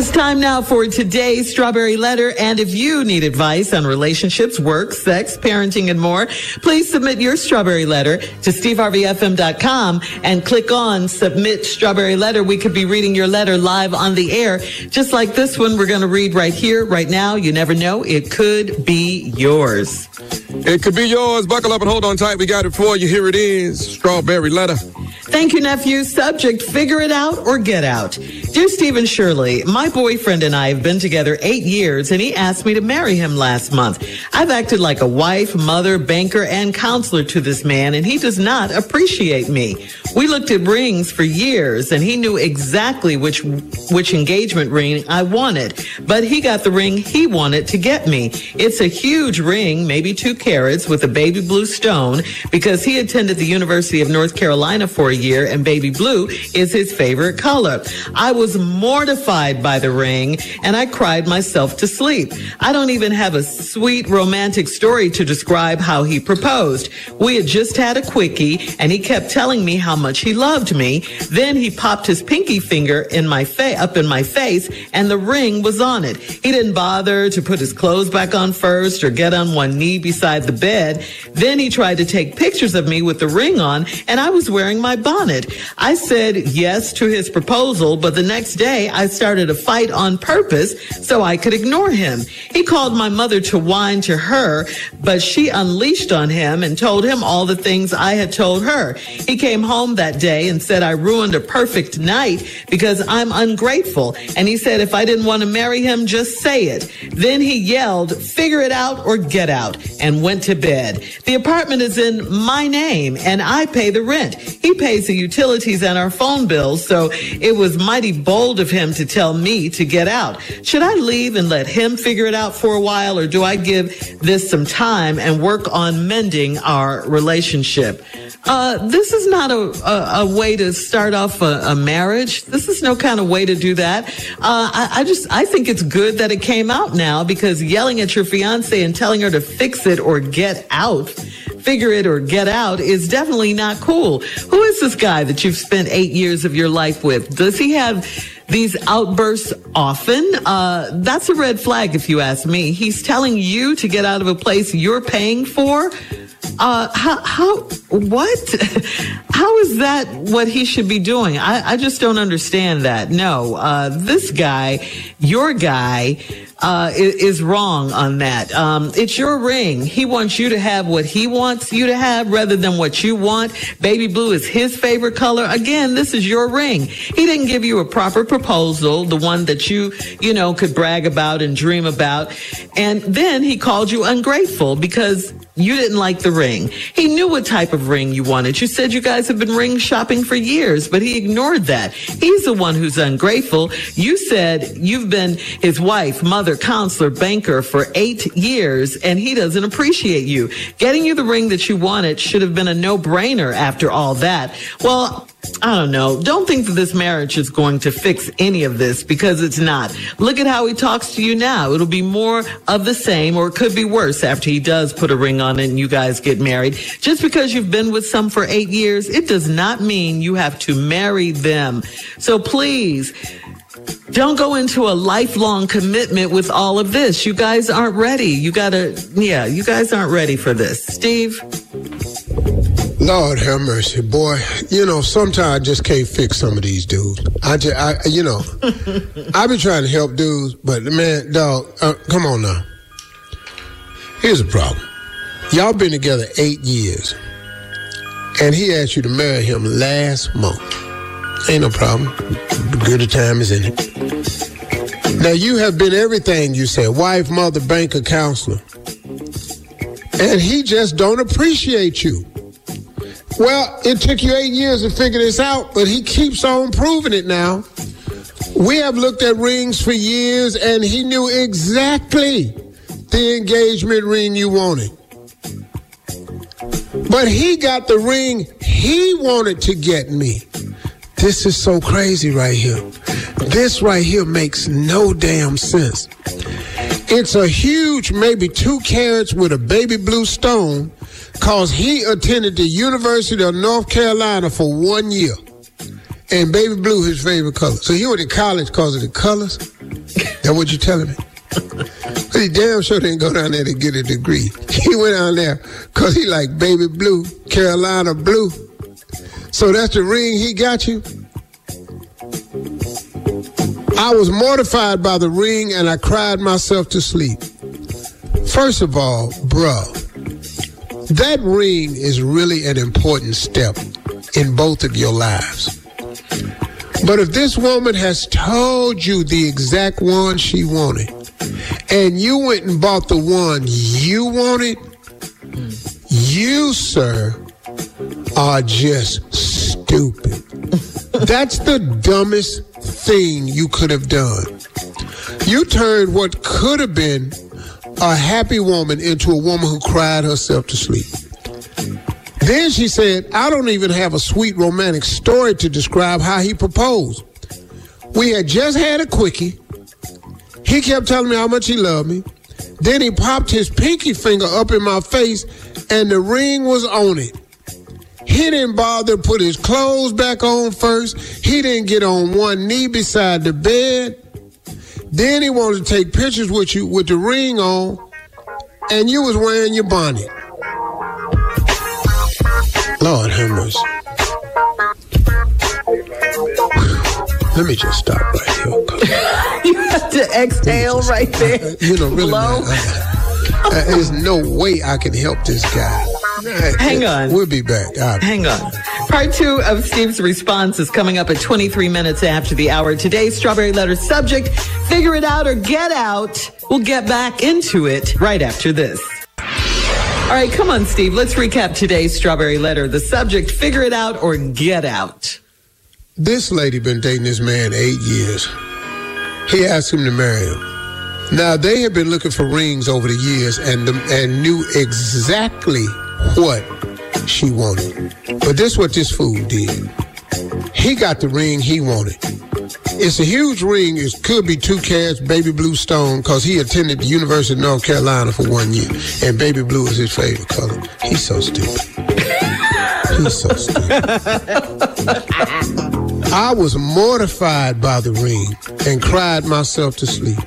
is time now for today's Strawberry Letter. And if you need advice on relationships, work, sex, parenting, and more, please submit your Strawberry Letter to steveharveyfm.com and click on Submit Strawberry Letter. We could be reading your letter live on the air, just like this one we're going to read right here, right now. You never know. It could be yours. It could be yours. Buckle up and hold on tight. We got it for you. Here it is. Strawberry Letter. Thank you, nephew. Subject, figure it out or get out. Dear Stephen Shirley, my boyfriend and I have been together eight years and he asked me to marry him last month. I've acted like a wife, mother, banker, and counselor to this man and he does not appreciate me. We looked at rings for years and he knew exactly which, which engagement ring I wanted, but he got the ring he wanted to get me. It's a huge ring, maybe two carats with a baby blue stone because he attended the University of North Carolina for a year and baby blue is his favorite color. I was mortified by the ring and I cried myself to sleep. I don't even have a sweet romantic story to describe how he proposed. We had just had a quickie and he kept telling me how much he loved me. Then he popped his pinky finger in my face, up in my face and the ring was on it. He didn't bother to put his clothes back on first or get on one knee beside the bed. Then he tried to take pictures of me with the ring on and I was wearing my bonnet. I said yes to his proposal, but the next day I started a fight on purpose so I could ignore him. He called my mother to whine to her, but she unleashed on him and told him all the things I had told her. He came home that day and said I ruined a perfect night because I'm ungrateful. And he said if I didn't want to marry him, just say it. Then he yelled, figure it out or get out and went to bed. The apartment is in my name and I pay the rent. He pays the utilities and our phone bills. So it was mighty bold of him to tell me to get out. Should I leave and let him figure it out for a while or do I give this some time and work on mending our relationship? Uh, this is not a, a, a, way to start off a, a, marriage. This is no kind of way to do that. Uh, I, I, just, I think it's good that it came out now because yelling at your fiance and telling her to fix it or get out, figure it or get out is definitely not cool. Who is this guy that you've spent eight years of your life with? Does he have these outbursts often. Uh, that's a red flag, if you ask me. He's telling you to get out of a place you're paying for. Uh, how, how, what? How is that what he should be doing? I, I just don't understand that. No, uh, this guy, your guy, uh, is, wrong on that. Um, it's your ring. He wants you to have what he wants you to have rather than what you want. Baby blue is his favorite color. Again, this is your ring. He didn't give you a proper proposal, the one that you, you know, could brag about and dream about. And then he called you ungrateful because you didn't like the ring. He knew what type of ring you wanted. You said you guys have been ring shopping for years, but he ignored that. He's the one who's ungrateful. You said you've been his wife, mother, counselor, banker for eight years, and he doesn't appreciate you. Getting you the ring that you wanted should have been a no-brainer after all that. Well, I don't know. Don't think that this marriage is going to fix any of this because it's not. Look at how he talks to you now. It'll be more of the same or it could be worse after he does put a ring on it and you guys get married. Just because you've been with some for eight years, it does not mean you have to marry them. So please, don't go into a lifelong commitment with all of this. You guys aren't ready. You gotta, yeah, you guys aren't ready for this. Steve? Lord have mercy, boy. You know, sometimes I just can't fix some of these dudes. I just, I, you know, I've been trying to help dudes, but man, dog, uh, come on now. Here's the problem. Y'all been together eight years, and he asked you to marry him last month. Ain't no problem. Good time is in it. Now you have been everything you said: wife, mother, banker, counselor, and he just don't appreciate you. Well, it took you eight years to figure this out, but he keeps on proving it now. We have looked at rings for years, and he knew exactly the engagement ring you wanted. But he got the ring he wanted to get me. This is so crazy right here. This right here makes no damn sense. It's a huge, maybe two carats with a baby blue stone because he attended the University of North Carolina for one year. And baby blue his favorite color. So he went to college because of the colors. That what you telling me? But he damn sure didn't go down there to get a degree. He went down there because he like baby blue, Carolina blue. So that's the ring he got you? I was mortified by the ring and I cried myself to sleep. First of all, bruh, that ring is really an important step in both of your lives. But if this woman has told you the exact one she wanted, and you went and bought the one you wanted, you, sir, are just stupid. That's the dumbest thing you could have done. You turned what could have been a happy woman into a woman who cried herself to sleep. Then she said, I don't even have a sweet romantic story to describe how he proposed. We had just had a quickie. He kept telling me how much he loved me. Then he popped his pinky finger up in my face and the ring was on it. He didn't bother to put his clothes back on first. He didn't get on one knee beside the bed. Then he wanted to take pictures with you with the ring on, and you was wearing your bonnet. Lord mercy. Let me just stop right here. you have to exhale right there. You know, really, man, I- I- there's no way I can help this guy. Hang on. We'll be back. Right. Hang on. Part two of Steve's response is coming up at 23 minutes after the hour. Today's strawberry letter subject, figure it out or get out. We'll get back into it right after this. All right, come on, Steve. Let's recap today's strawberry letter. The subject, figure it out or get out. This lady been dating this man eight years. He asked him to marry him. Now they had been looking for rings over the years and the, and knew exactly what she wanted. But this what this fool did. He got the ring he wanted. It's a huge ring. It could be two carats, baby blue stone, because he attended the University of North Carolina for one year, and baby blue is his favorite color. He's so stupid. He's so stupid. I was mortified by the ring and cried myself to sleep.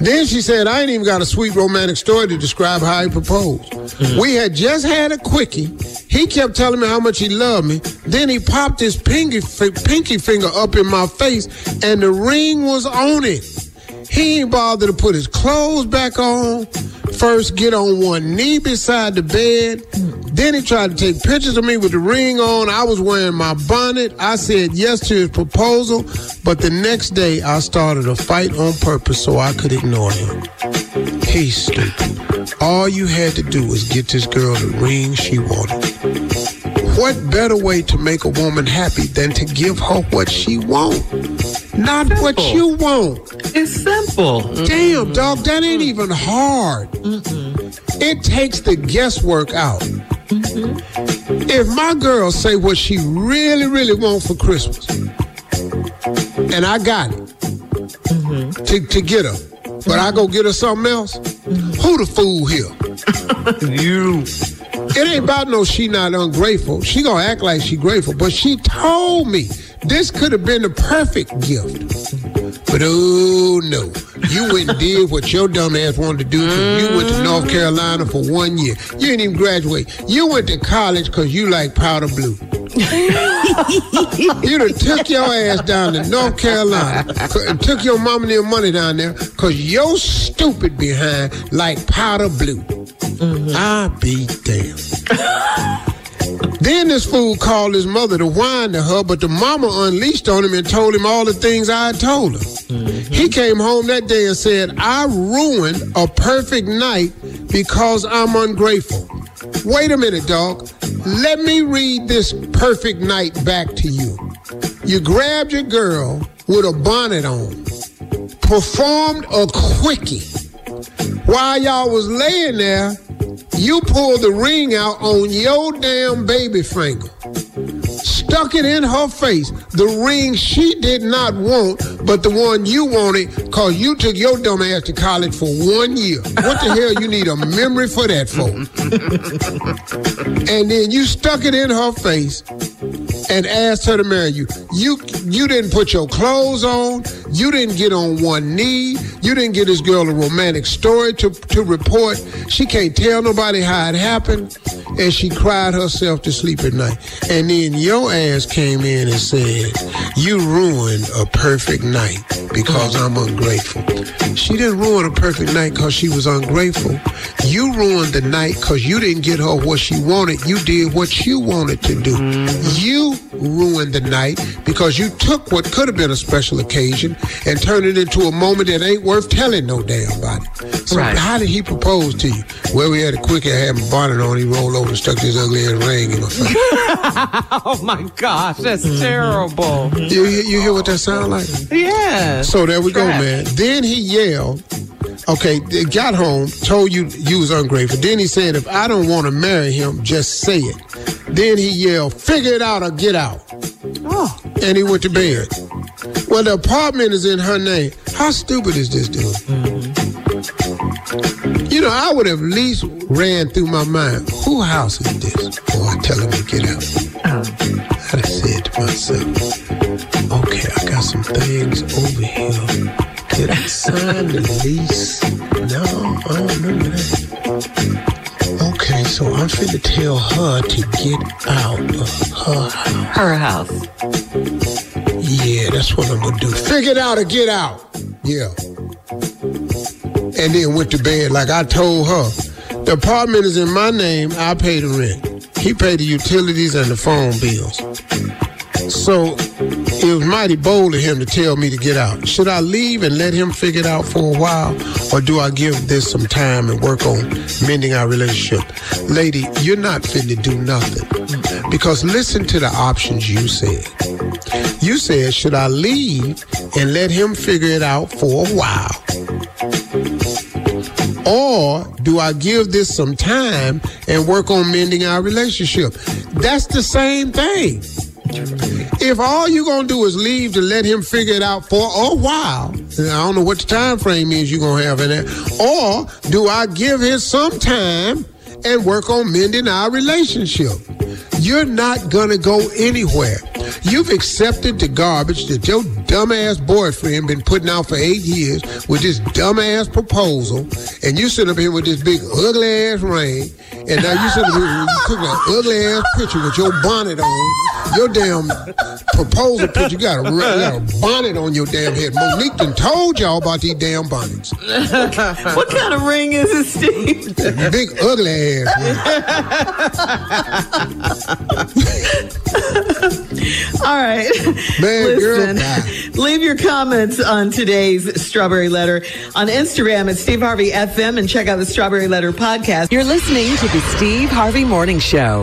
Then she said, I ain't even got a sweet romantic story to describe how he proposed. Hmm. We had just had a quickie. He kept telling me how much he loved me. Then he popped his pinky, fi- pinky finger up in my face, and the ring was on it. He ain't bothered to put his clothes back on. First, get on one knee beside the bed. Hmm. Then he tried to take pictures of me with the ring on. I was wearing my bonnet. I said yes to his proposal, but the next day I started a fight on purpose so I could ignore him. He's stupid. All you had to do was get this girl the ring she wanted. What better way to make a woman happy than to give her what she wants? Not what Simple. you want. It's simple. Damn, dog, that ain't even hard. It takes the guesswork out. Mm-hmm. If my girl say what she really, really want for Christmas, and I got it mm-hmm. to, to get her, but I go get her something else, mm-hmm. who the fool here? You. It ain't about no she not ungrateful. She gonna act like she grateful, but she told me this could have been the perfect gift. But oh no, you went and did what your dumb ass wanted to do. You went to North Carolina for one year. You didn't even graduate. You went to college because you like powder blue. you done took your ass down to North Carolina and took your mama and your money down there because your stupid behind like powder blue. Mm-hmm. I be damned. Then this fool called his mother to whine to her, but the mama unleashed on him and told him all the things I had told her. Mm-hmm. He came home that day and said, I ruined a perfect night because I'm ungrateful. Wait a minute, dog. Let me read this perfect night back to you. You grabbed your girl with a bonnet on, performed a quickie. While y'all was laying there, you pulled the ring out on your damn baby finger. Stuck it in her face. The ring she did not want, but the one you wanted, cause you took your dumb ass to college for one year. What the hell you need a memory for that for? and then you stuck it in her face. And asked her to marry you. You you didn't put your clothes on. You didn't get on one knee. You didn't get this girl a romantic story to, to report. She can't tell nobody how it happened. And she cried herself to sleep at night. And then your ass came in and said, You ruined a perfect night because I'm ungrateful. She didn't ruin a perfect night because she was ungrateful. You ruined the night because you didn't get her what she wanted. You did what you wanted to do. You ruined the night because you took what could have been a special occasion and turned it into a moment that ain't worth telling no damn body. So Right. how did he propose to you? Well, we had a quick, I had my bonnet on. He rolled over and stuck this ugly ass ring in my face. Oh my gosh, that's mm-hmm. terrible. you, you, you hear what that sound like? Yeah. So there we go, man. Then he yelled. Okay, they got home, told you you was ungrateful. Then he said, if I don't want to marry him, just say it. Then he yelled, figure it out or get out. Oh. And he went to bed. Well, the apartment is in her name. How stupid is this dude? Mm-hmm. You know, I would have at least ran through my mind, who house is this? Before I tell him to get out. Uh-huh. I'd have said to myself, okay, I got some things over here. Did I sign the lease? No, I don't remember that. Okay, so I'm finna tell her to get out of her house. Her house. Yeah, that's what I'm gonna do. Figure it out or get out. Yeah. And then went to bed like I told her. The apartment is in my name. I pay the rent. He paid the utilities and the phone bills. So it was mighty bold of him to tell me to get out. Should I leave and let him figure it out for a while? Or do I give this some time and work on mending our relationship? Lady, you're not fit to do nothing. Because listen to the options you said. You said, should I leave and let him figure it out for a while? Or do I give this some time and work on mending our relationship? That's the same thing. If all you're gonna do is leave to let him figure it out for a while, I don't know what the time frame is you're gonna have in there, or do I give him some time and work on mending our relationship? You're not gonna go anywhere. You've accepted the garbage that your dumbass boyfriend been putting out for eight years with this dumbass proposal, and you sit up here with this big ugly ass ring, and now you sit up here took an ugly ass picture with your bonnet on, your damn proposal picture. You got a, you got a bonnet on your damn head. Mo'Nique done told y'all about these damn bonnets. What kind of ring is it, Steve? Big ugly ass ring. All right. Girl, Listen, leave your comments on today's Strawberry Letter on Instagram at Steve Harvey FM and check out the Strawberry Letter podcast. You're listening to the Steve Harvey Morning Show.